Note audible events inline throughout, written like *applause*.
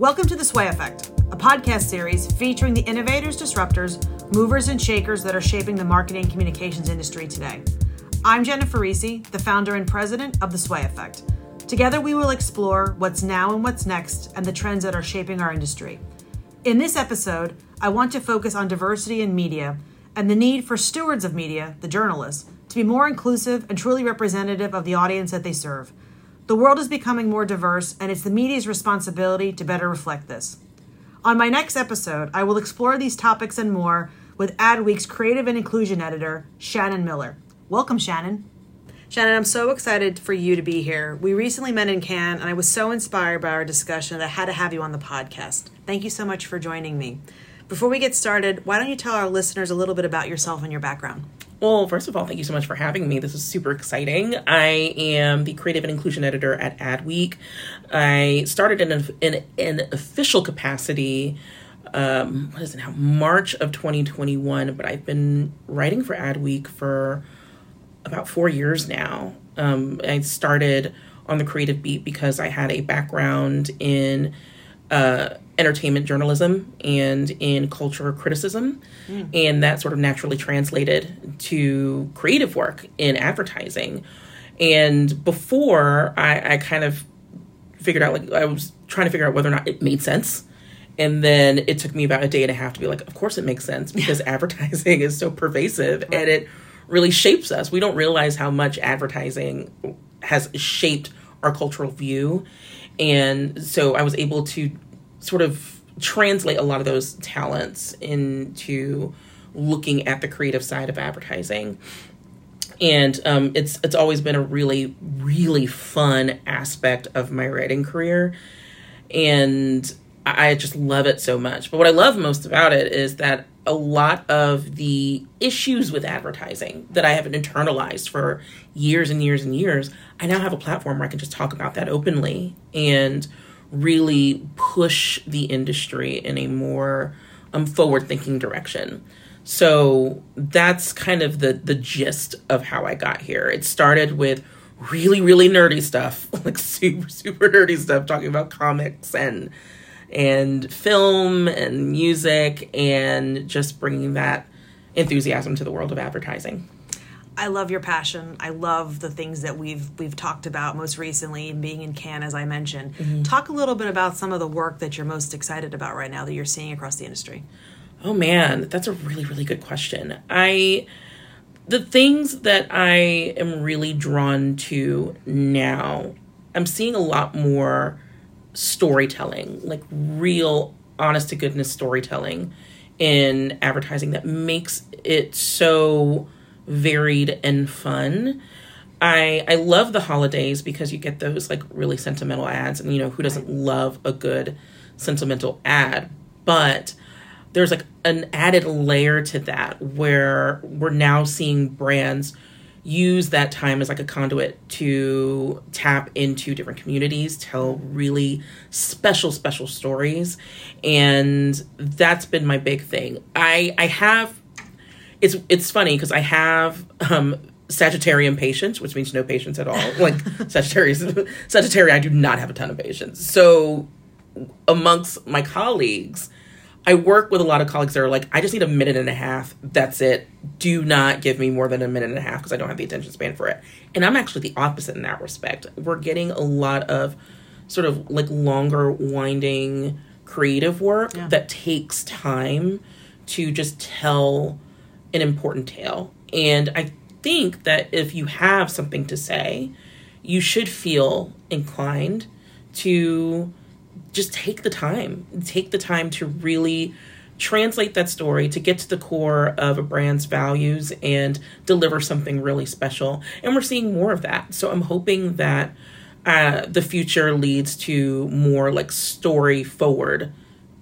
Welcome to The Sway Effect, a podcast series featuring the innovators, disruptors, movers, and shakers that are shaping the marketing and communications industry today. I'm Jennifer Risi, the founder and president of The Sway Effect. Together, we will explore what's now and what's next and the trends that are shaping our industry. In this episode, I want to focus on diversity in media and the need for stewards of media, the journalists, to be more inclusive and truly representative of the audience that they serve. The world is becoming more diverse, and it's the media's responsibility to better reflect this. On my next episode, I will explore these topics and more with Adweek's creative and inclusion editor, Shannon Miller. Welcome, Shannon. Shannon, I'm so excited for you to be here. We recently met in Cannes, and I was so inspired by our discussion that I had to have you on the podcast. Thank you so much for joining me. Before we get started, why don't you tell our listeners a little bit about yourself and your background? Well, first of all, thank you so much for having me. This is super exciting. I am the creative and inclusion editor at Adweek. I started in an, in official capacity. Um, what is it now? March of 2021, but I've been writing for Adweek for about four years now. Um, I started on the creative beat because I had a background in uh, entertainment journalism and in culture criticism. Mm. And that sort of naturally translated to creative work in advertising. And before I, I kind of figured out, like, I was trying to figure out whether or not it made sense. And then it took me about a day and a half to be like, of course it makes sense because *laughs* advertising is so pervasive right. and it really shapes us. We don't realize how much advertising has shaped our cultural view. And so I was able to sort of translate a lot of those talents into looking at the creative side of advertising. And um, it's it's always been a really really fun aspect of my writing career. And I just love it so much. But what i love most about it is that a lot of the issues with advertising that i haven't internalized for years and years and years i now have a platform where i can just talk about that openly. And really push the industry in a more um, forward thinking direction. So that's kind of the the gist of how I got here. It started with really really nerdy stuff, *laughs* like super super nerdy stuff talking about comics and and film and music and just bringing that enthusiasm to the world of advertising. I love your passion. I love the things that we've we've talked about most recently, being in Cannes, as I mentioned. Mm-hmm. Talk a little bit about some of the work that you're most excited about right now that you're seeing across the industry. Oh man, that's a really really good question. I the things that I am really drawn to now, I'm seeing a lot more storytelling, like real honest to goodness storytelling in advertising that makes it so varied and fun. I I love the holidays because you get those like really sentimental ads and you know who doesn't love a good sentimental ad? But there's like an added layer to that where we're now seeing brands use that time as like a conduit to tap into different communities tell really special special stories. And that's been my big thing. I i have it's it's funny because I have um Sagittarian patience, which means no patience at all. Like *laughs* Sagittarius, Sagittarius, I do not have a ton of patience. So amongst my colleagues, I work with a lot of colleagues that are like, I just need a minute and a half. That's it. Do not give me more than a minute and a half because I don't have the attention span for it. And I'm actually the opposite in that respect. We're getting a lot of sort of like longer, winding creative work yeah. that takes time to just tell an important tale. And I think that if you have something to say, you should feel inclined to just take the time, take the time to really translate that story to get to the core of a brand's values and deliver something really special. And we're seeing more of that. So I'm hoping that uh, the future leads to more like story forward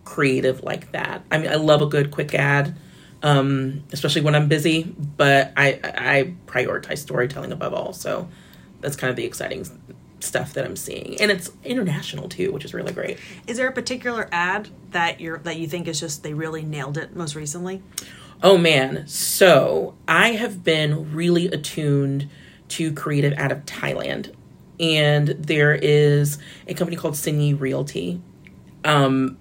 creative like that. I mean, I love a good quick ad um, especially when I'm busy. But I I prioritize storytelling above all. So that's kind of the exciting stuff that I'm seeing, and it's international too, which is really great. Is there a particular ad that you're that you think is just they really nailed it most recently? Oh man, so I have been really attuned to creative out of Thailand, and there is a company called Sinyi Realty Um,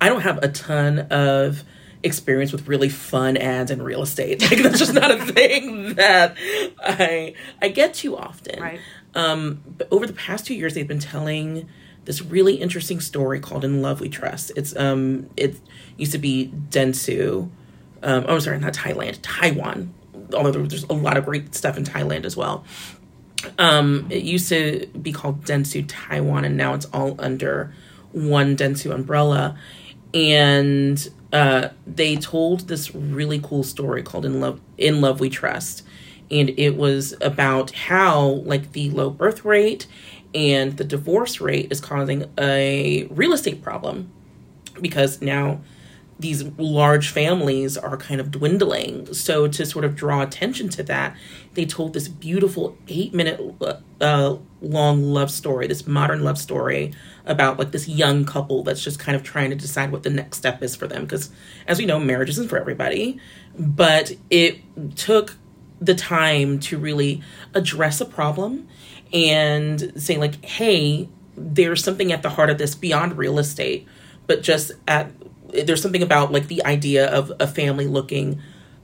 I don't have a ton of experience with really fun ads in real estate. *laughs* Like that's just not a thing that I I get too often. Right. Um, but over the past two years, they've been telling this really interesting story called "In Love We Trust." It's um it used to be Dentsu. Um, oh, sorry, not Thailand, Taiwan. Although there's a lot of great stuff in Thailand as well. Um, it used to be called Dentsu Taiwan, and now it's all under one Dentsu umbrella. And uh, they told this really cool story called "In Love In Love We Trust," and it was about how like the low birth rate and the divorce rate is causing a real estate problem. Because now these large families are kind of dwindling. So to sort of draw attention to that, they told this beautiful eight minute uh, long love story, this modern love story about like this young couple that's just kind of trying to decide what the next step is for them. Because as we know, marriage isn't for everybody, but it took the time to really address a problem and say like, hey, there's something at the heart of this beyond real estate, but just at there's something about like the idea of a family looking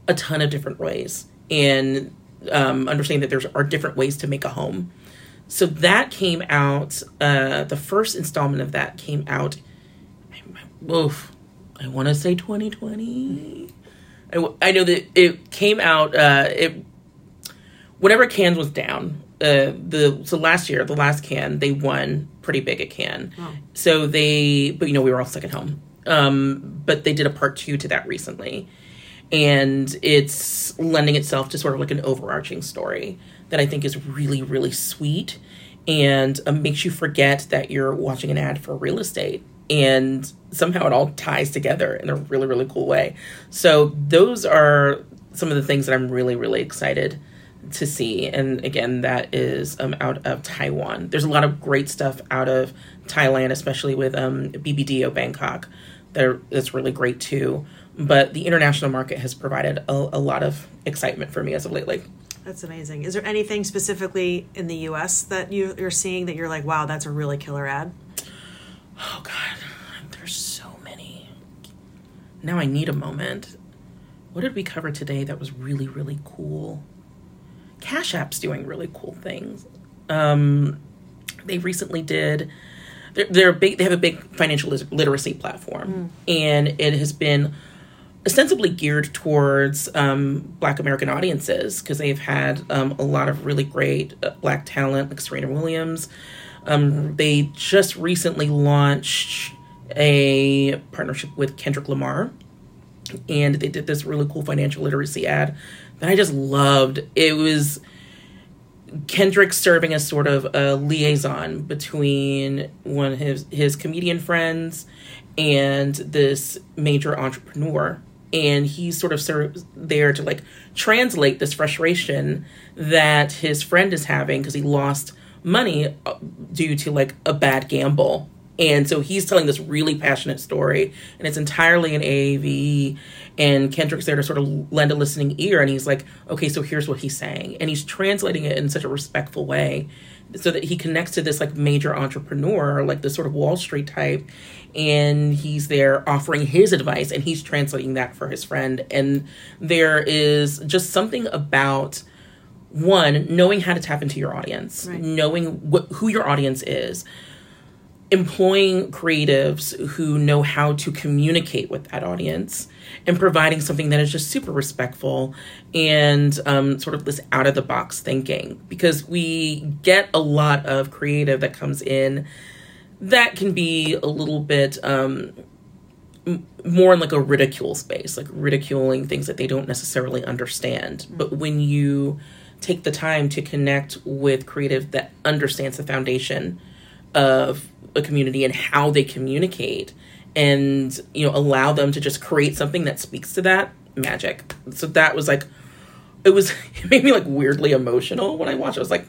a ton of different ways and um, understanding that there are different ways to make a home. So that came out. Uh, the first installment of that came out. Oof, I want to say 2020. I, I know that it came out. Uh, it whenever Cannes was down. Uh, the so last year, the last Cannes, they won pretty big at Cannes. So they, but you know, we were all stuck at home. Um, but they did a part two to that recently. And it's lending itself to sort of like an overarching story that I think is really, really sweet and uh, makes you forget that you're watching an ad for real estate. And somehow it all ties together in a really, really cool way. So, those are some of the things that I'm really, really excited to see. And again, that is um, out of Taiwan. There's a lot of great stuff out of Thailand, especially with um, BBDO Bangkok, that's really great too. But the international market has provided a, a lot of excitement for me as of lately. That's amazing. Is there anything specifically in the U.S. that you, you're seeing that you're like, wow, that's a really killer ad? Oh God, there's so many. Now I need a moment. What did we cover today that was really really cool? Cash App's doing really cool things. Um, they recently did they're, they're big. They have a big financial literacy platform, mm. and it has been ostensibly geared towards um, Black American audiences because they've had um, a lot of really great uh, Black talent, like Serena Williams. Um, they just recently launched a partnership with Kendrick Lamar, and they did this really cool financial literacy ad that I just loved. It was Kendrick serving as sort of a liaison between one of his, his comedian friends and this major entrepreneur. And he's sort of serves there to like translate this frustration that his friend is having because he lost money uh, due to like a bad gamble. And so he's telling this really passionate story, and it's entirely in AAVE and Kendrick's there to sort of lend a listening ear and he's like, okay, so here's what he's saying. And he's translating it in such a respectful way so that he connects to this like major entrepreneur, like this sort of Wall Street type, and he's there offering his advice and he's translating that for his friend. And there is just something about one, knowing how to tap into your audience, right. knowing what who your audience is employing creatives who know how to communicate with that audience and providing something that is just super respectful and um, sort of this out of the box thinking. Because we get a lot of creative that comes in that can be a little bit um, more in like a ridicule space like ridiculing things that they don't necessarily understand. But when you take the time to connect with creative that understands the foundation of a community and how they communicate and you know allow them to just create something that speaks to that magic. So that was like it was *laughs* it made me like weirdly emotional when i watched it. I was like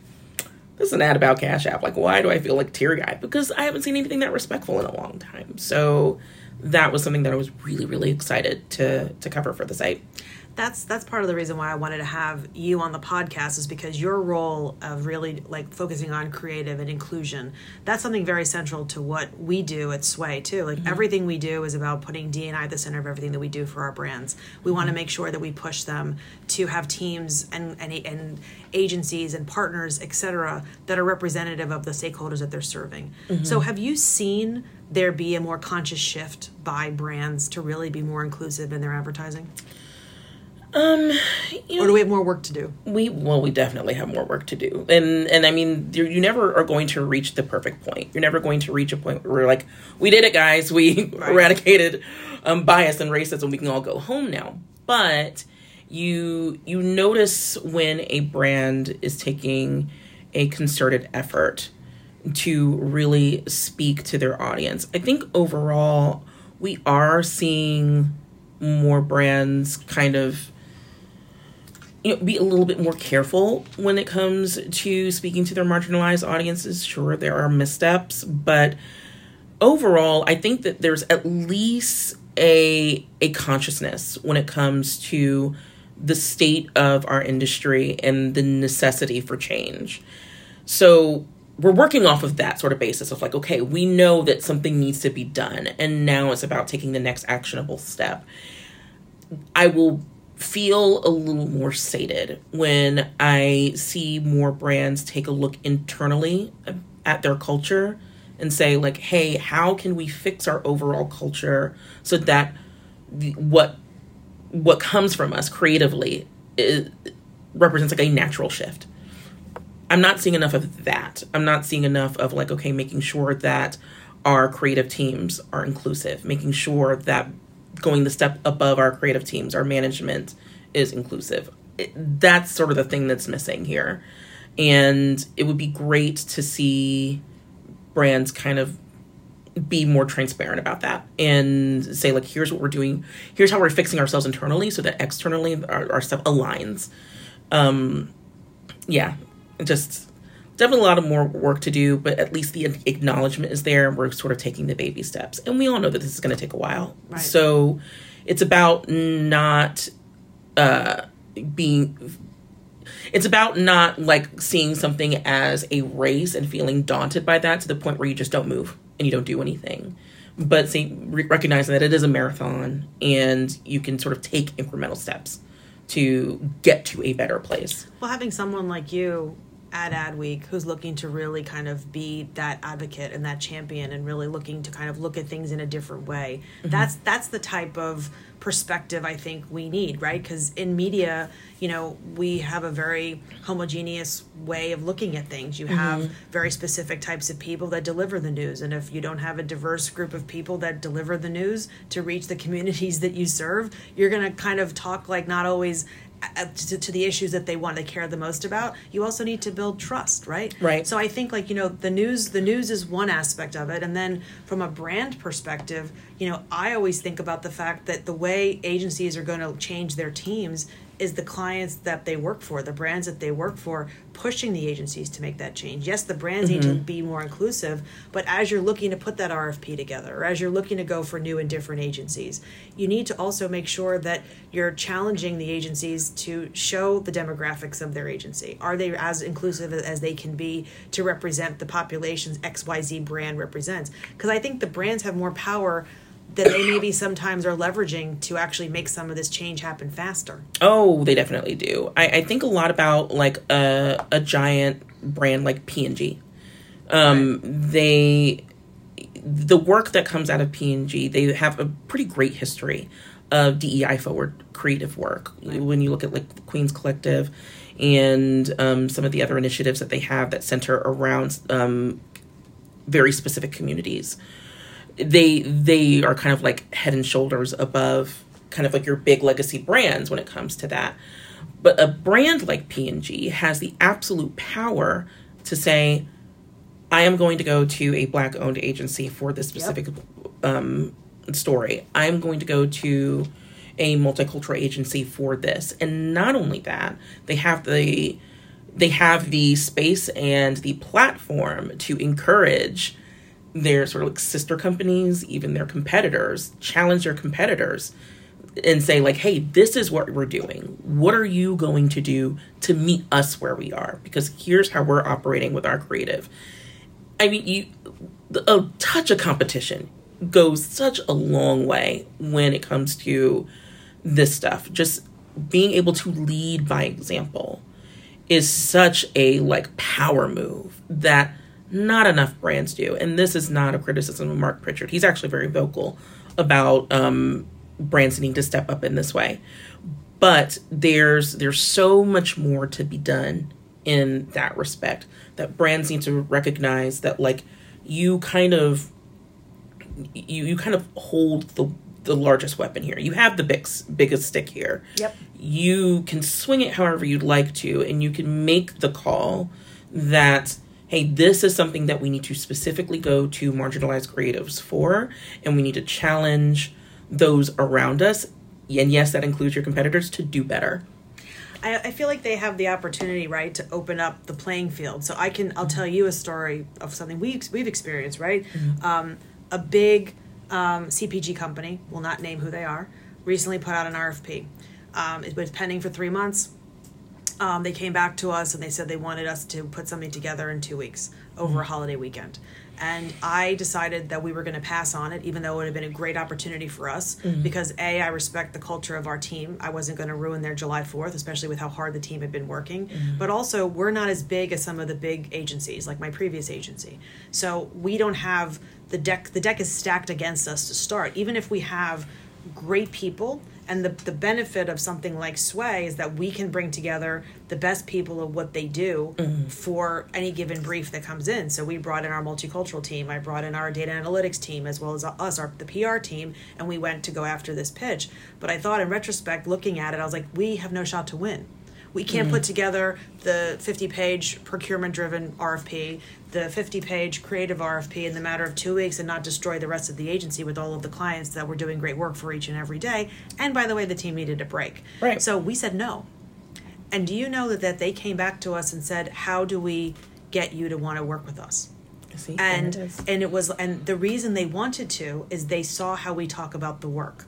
this is an ad about cash app. Like why do i feel like teary eyed because i haven't seen anything that respectful in a long time. So that was something that i was really really excited to to cover for the site that's that's part of the reason why I wanted to have you on the podcast is because your role of really like focusing on creative and inclusion that's something very central to what we do at Sway too like mm-hmm. everything we do is about putting D&I at the center of everything that we do for our brands we mm-hmm. want to make sure that we push them to have teams and and, and agencies and partners etc that are representative of the stakeholders that they're serving mm-hmm. so have you seen there be a more conscious shift by brands to really be more inclusive in their advertising um, you know, or do we have more work to do? We well, we definitely have more work to do, and and I mean, you never are going to reach the perfect point. You're never going to reach a point where we're like, we did it, guys. We right. *laughs* eradicated um, bias and racism. We can all go home now. But you you notice when a brand is taking a concerted effort to really speak to their audience. I think overall we are seeing more brands kind of you know, be a little bit more careful when it comes to speaking to their marginalized audiences. Sure, there are missteps, but overall, I think that there's at least a a consciousness when it comes to the state of our industry and the necessity for change. So we're working off of that sort of basis of like, okay, we know that something needs to be done, and now it's about taking the next actionable step. I will feel a little more sated when I see more brands take a look internally at their culture and say like, "Hey, how can we fix our overall culture so that the, what what comes from us creatively is, represents like a natural shift?" I'm not seeing enough of that. I'm not seeing enough of like, okay, making sure that our creative teams are inclusive, making sure that going the step above our creative teams, our management is inclusive. It, that's sort of the thing that's missing here. And it would be great to see brands kind of be more transparent about that and say like here's what we're doing here's how we're fixing ourselves internally so that externally our, our stuff aligns um yeah just definitely a lot of more work to do, but at least the acknowledgement is there. And we're sort of taking the baby steps. And we all know that this is going to take a while. Right. So it's about not uh, being. It's about not like seeing something as a race and feeling daunted by that to the point where you just don't move and you don't do anything. But see, recognizing that it is a marathon and you can sort of take incremental steps to get to a better place. Well, having someone like you at Adweek who's looking to really kind of be that advocate and that champion and really looking to kind of look at things in a different way. Mm-hmm. That's that's the type of perspective I think we need, right? Because in media, you know, we have a very homogeneous way of looking at things. You have mm-hmm. very specific types of people that deliver the news. And if you don't have a diverse group of people that deliver the news to reach the communities that you serve, you're going to kind of talk like not always Uh, to, to, the issues that they want to care the most about you also need to build trust right? Right. So i think like you know the news the news is one aspect of it. And then from a brand perspective you know i always think about the fact that the way agencies are going to change their teams is the clients that they work for, the brands that they work for, pushing the agencies to make that change. Yes, the brands mm-hmm. need to mm-hmm. be more inclusive, but as you're looking to put that RFP together, or as you're looking to go for new and different agencies, you need to also make sure that you're challenging the agencies to show the demographics of their agency. Are they as inclusive as they can be to represent the populations XYZ brand represents? Because I think the brands have more power that they maybe sometimes are leveraging to actually make some of this change happen faster. Oh, they definitely do. I, I think a lot about like a a giant brand like P and G. Um, right. They the work that comes out of P and G, they have a pretty great history of DEI forward creative work. Right. When you look at like the Queens Collective and um, some of the other initiatives that they have that center around um, very specific communities they they are kind of like head and shoulders above kind of like your big legacy brands when it comes to that. But a brand like P&G has the absolute power to say, I am going to go to a black owned agency for this specific yep. um, story. I'm going to go to a multicultural agency for this. And not only that, they have the they have the space and the platform to encourage their sort of like sister companies, even their competitors, challenge their competitors and say like hey this is what we're doing. What are you going to do to meet us where we are? Because here's how we're operating with our creative. I mean you a touch of competition goes such a long way when it comes to this stuff. Just being able to lead by example is such a like power move that not enough brands do and this is not a criticism of Marc Pritchard he's actually very vocal about um, brands needing to step up in this way but there's there's so much more to be done in that respect that brands need to recognize that like you kind of you you kind of hold the the largest weapon here. You have the big, biggest stick here. Yep. You can swing it however you'd like to, and you can make the call that, hey, this is something that we need to specifically go to marginalized creatives for, and we need to challenge those around us. And yes, that includes your competitors to do better. I, I feel like they have the opportunity, right, to open up the playing field. So I can, I'll tell you a story of something we we've experienced, right? Mm-hmm. Um, a big um, CPG company, will not name who they are, recently put out an RFP. Um, it was pending for three months. Um, they came back to us and they said they wanted us to put something together in two weeks over mm-hmm. a holiday weekend. And I decided that we were going to pass on it, even though it would have been a great opportunity for us. Mm-hmm. Because A, I respect the culture of our team. I wasn't going to ruin their July 4th, especially with how hard the team had been working. Mm-hmm. But also, we're not as big as some of the big agencies, like my previous agency. So we don't have the deck the deck is stacked against us to start even if we have great people and the, the benefit of something like sway is that we can bring together the best people of what they do mm-hmm. for any given brief that comes in. So we brought in our multicultural team i brought in our data analytics team as well as us our the pr team and we went to go after this pitch. But i thought in retrospect looking at it i was like we have no shot to win we can't mm-hmm. put together the 50 page procurement driven RFP, the 50 page creative RFP in the matter of two weeks and not destroy the rest of the agency with all of the clients that were doing great work for each and every day. And by the way, the team needed a break. Right. So we said no. And do you know that, that they came back to us and said, How do we get you to want to work with us? See, and and it was and the reason they wanted to is they saw how we talk about the work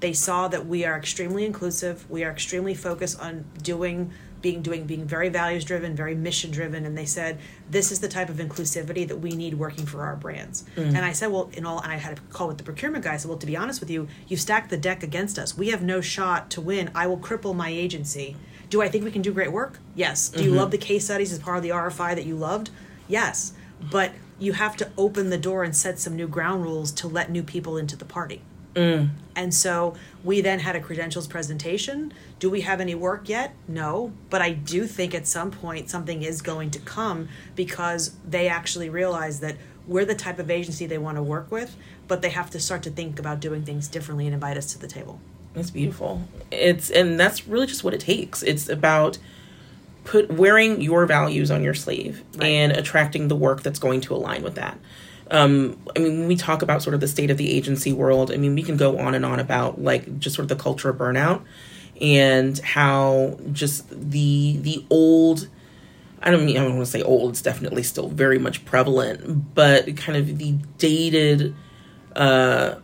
they saw that we are extremely inclusive. We are extremely focused on doing being doing being very values driven, very mission driven, and they said this is the type of inclusivity that we need working for our brands. Mm. And I said, well, in all, and I had a call with the procurement guy. I said, well, to be honest with you, you stacked the deck against us. We have no shot to win. I will cripple my agency. Do I think we can do great work? Yes. Do mm-hmm. you love the case studies as part of the RFI that you loved? Yes. But you have to open the door and set some new ground rules to let new people into the party. Mm. And so we then had a credentials presentation. Do we have any work yet? No. But I do think at some point something is going to come because they actually realize that we're the type of agency they want to work with, but they have to start to think about doing things differently and invite us to the table. That's beautiful. It's and that's really just what it takes. It's about put wearing your values on your sleeve right. and attracting the work that's going to align with that. Um, I mean, when we talk about sort of the state of the agency world, I mean, we can go on and on about like just sort of the culture of burnout and how just the the old. I don't mean I don't want to say old. It's definitely still very much prevalent, but kind of the dated, uh,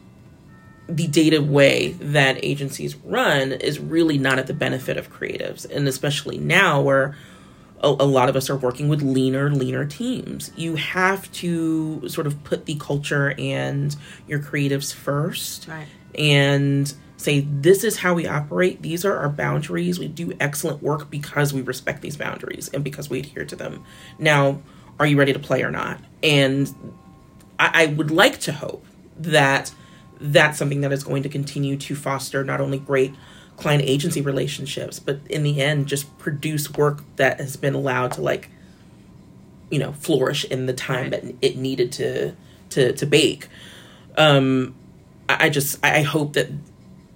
the dated way that agencies run is really not at the benefit of creatives, and especially now where a, a, lot of us are working with leaner, leaner teams. You have to sort of put the culture and your creatives first. Right. And say, this is how we operate. These are our boundaries. We do excellent work because we respect these boundaries and because we adhere to them. Now, are you ready to play or not? And I, I would like to hope that that's something that is going to continue to foster not only great client agency relationships, but in the end, just produce work that has been allowed to like, you know, flourish in the time that it needed to to to bake. Um, I just I hope that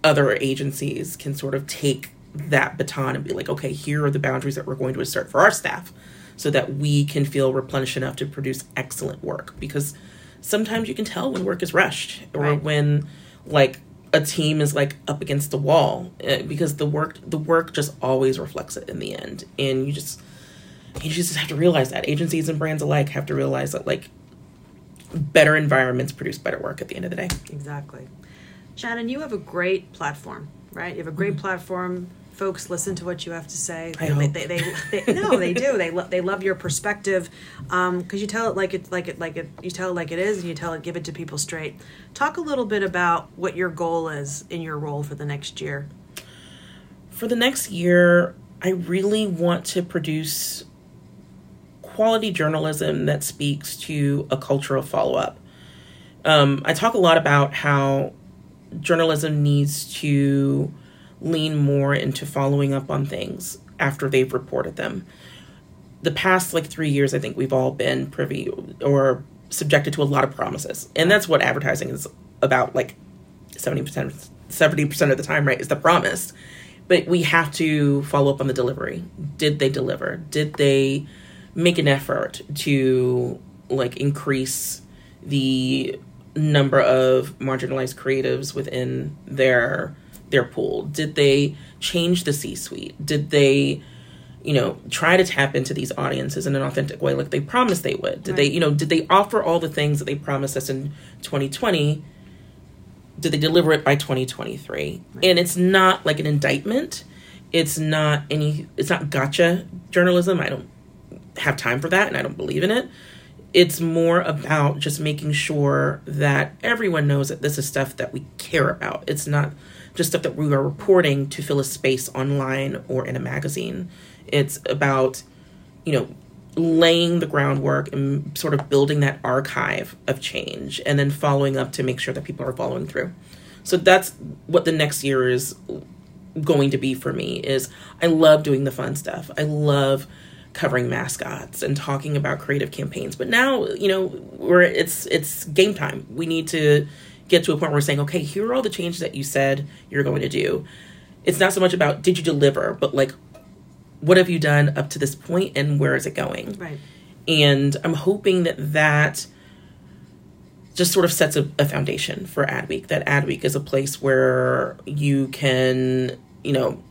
other agencies can sort of take that baton and be like, okay, here are the boundaries that we're going to assert for our staff, so that we can feel replenished enough to produce excellent work. Because sometimes you can tell when work is rushed or right. when like a team is like up against the wall uh, because the work the work just always reflects it in the end and you just you just have to realize that agencies and brands alike have to realize that like better environments produce better work at the end of the day exactly Shannon, you have a great platform, right? You have a great mm-hmm. platform. Folks listen to what you have to say. They, I hope. They, they, they, no, they do. They lo- they love your perspective because um, you tell it like it like it like it. You tell it like it is, and you tell it give it to people straight. Talk a little bit about what your goal is in your role for the next year. For the next year, I really want to produce quality journalism that speaks to a cultural follow up. Um, I talk a lot about how journalism needs to lean more into following up on things after they've reported them. The past like three years, I think we've all been privy or subjected to a lot of promises, and that's what advertising is about. Like seventy percent, seventy percent of the time, right, is the promise. But we have to follow up on the delivery. Did they deliver? Did they make an effort to like increase the number of marginalized creatives within their their pool? Did they change the C-suite? Did they you know try to tap into these audiences in an authentic way like they promised they would? Did right. they you know did they offer all the things that they promised us in 2020? Did they deliver it by 2023? Right. And it's not like an indictment. It's not any it's not gotcha journalism. I don't have time for that and I don't believe in it it's more about just making sure that everyone knows that this is stuff that we care about. It's not just stuff that we are reporting to fill a space online or in a magazine. It's about, you know, laying the groundwork and sort of building that archive of change and then following up to make sure that people are following through. So that's what the next year is going to be for me is I love doing the fun stuff. I love covering mascots and talking about creative campaigns. But now, you know, we're it's it's game time. We need to get to a point where we're saying, okay, here are all the changes that you said you're going to do. It's not so much about did you deliver, but like what have you done up to this point and where is it going? Right. And I'm hoping that that just sort of sets a, a foundation for Adweek. That Adweek is a place where you can, you know,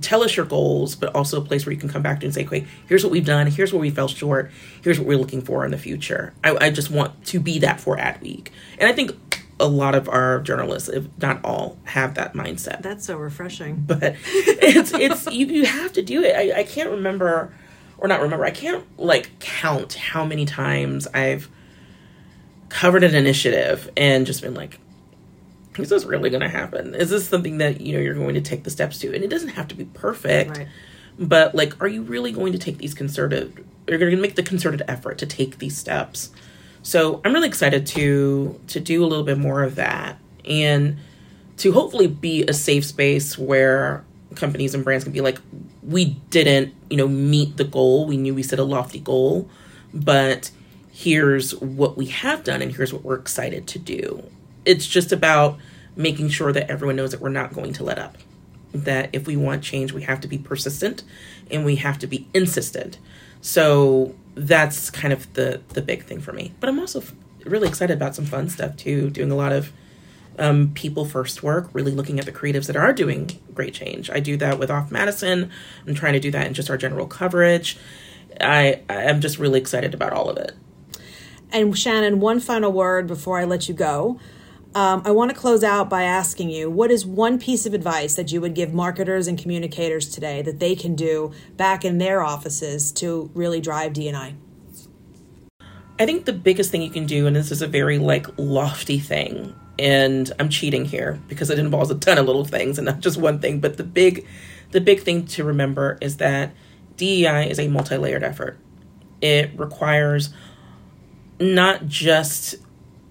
tell us your goals, but also a place where you can come back to and say, okay, here's what we've done, here's where we fell short, here's what we're looking for in the future. I, I just want to be that for Adweek. And I think a lot of our journalists, if not all, have that mindset. That's so refreshing. *laughs* But it's it's you, you have to do it. I, I can't remember or not remember, I can't like count how many times I've covered an initiative and just been like, is this really going to happen? Is this something that you know you're going to take the steps to? And it doesn't have to be perfect, right. but like, are you really going to take these concerted? You're going to make the concerted effort to take these steps. So I'm really excited to to do a little bit more of that and to hopefully be a safe space where companies and brands can be like, we didn't, you know, meet the goal. We knew we set a lofty goal, but here's what we have done and here's what we're excited to do it's just about making sure that everyone knows that we're not going to let up. That if we want change, we have to be persistent and we have to be insistent. So that's kind of the the big thing for me. But I'm also really excited about some fun stuff too. Doing a lot of um, people first work, really looking at the creatives that are doing great change. I do that with Off Madison. I'm trying to do that in just our general coverage. I I'm just really excited about all of it. And Shannon, one final word before I let you go. Um, I want to close out by asking you what is one piece of advice that you would give marketers and communicators today that they can do back in their offices to really drive DNI? I think the biggest thing you can do, and this is a very like lofty thing, and I'm cheating here because it involves a ton of little things and not just one thing, but the big the big thing to remember is that DEI is a multi-layered effort. It requires not just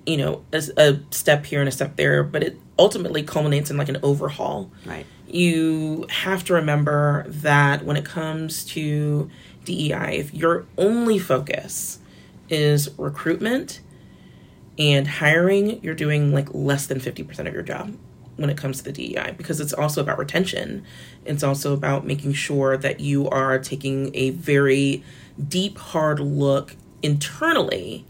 you know a, a step here and a step there but it ultimately culminates in like an overhaul right you have to remember that when it comes to DEI if your only focus is recruitment and hiring you're doing like less than 50% of your job when it comes to the DEI because it's also about retention. It's also about making sure that you are taking a very deep, hard look internally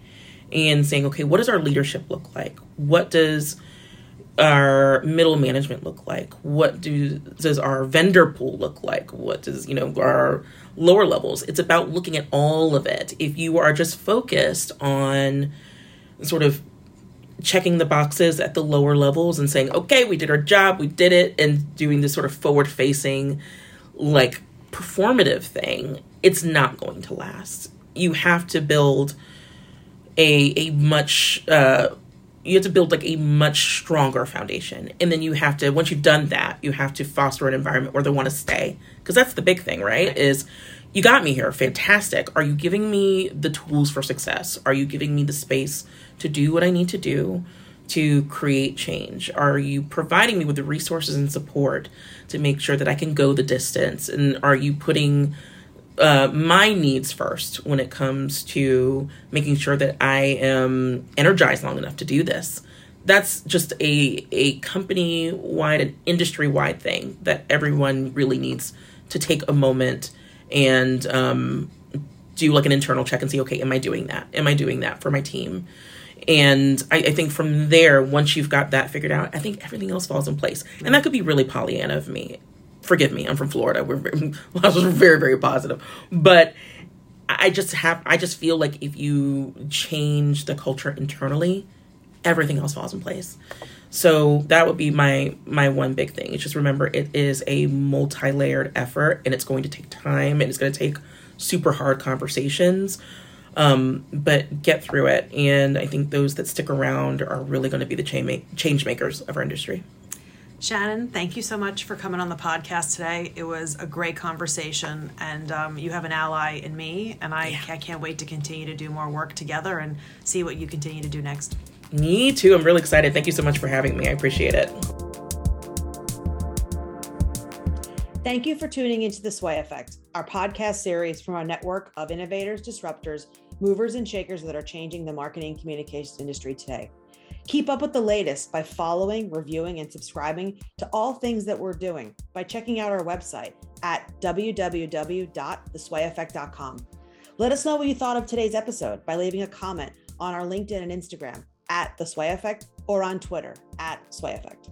and saying, okay, what does our leadership look like? What does our middle management look like? What do, does our vendor pool look like? What does, you know, our lower levels? It's about looking at all of it. If you are just focused on sort of checking the boxes at the lower levels and saying, okay, we did our job, we did it, and doing this sort of forward facing, like performative thing, it's not going to last. You have to build a a much uh, you have to build like a much stronger foundation. And then you have to once you've done that you have to foster an environment where they want to stay. Because that's the big thing right? right. Is you got me here. Fantastic. Are you giving me the tools for success? Are you giving me the space to do what i need to do to create change? Are you providing me with the resources and support to make sure that i can go the distance? And are you putting uh, my needs first when it comes to making sure that I am energized long enough to do this. That's just a a company wide and industry wide thing that everyone really needs to take a moment and um, do like an internal check and see, okay, am I doing that? Am I doing that for my team? And I, I, think from there, once you've got that figured out, I think everything else falls in place. And that could be really Pollyanna of me forgive me, I'm from Florida. We're very, *laughs* very, very positive. But I just have, I just feel like if you change the culture internally, everything else falls in place. So that would be my my one big thing. Is just remember it is a multi-layered effort, and it's going to take time, and it's going to take super hard conversations. Um, but get through it, and I think those that stick around are really going to be the change makers of our industry. Shannon, thank you so much for coming on the podcast today. It was a great conversation, and um, you have an ally in me, and I, yeah. I can't wait to continue to do more work together and see what you continue to do next. Me too. I'm really excited. Thank you so much for having me. I appreciate it. Thank you for tuning into The Sway Effect, our podcast series from our network of innovators, disruptors, movers, and shakers that are changing the marketing communications industry today. Keep up with the latest by following, reviewing, and subscribing to all things that we're doing by checking out our website at www.theswayeffect.com. Let us know what you thought of today's episode by leaving a comment on our LinkedIn and Instagram at The Sway Effect or on Twitter at Sway Effect.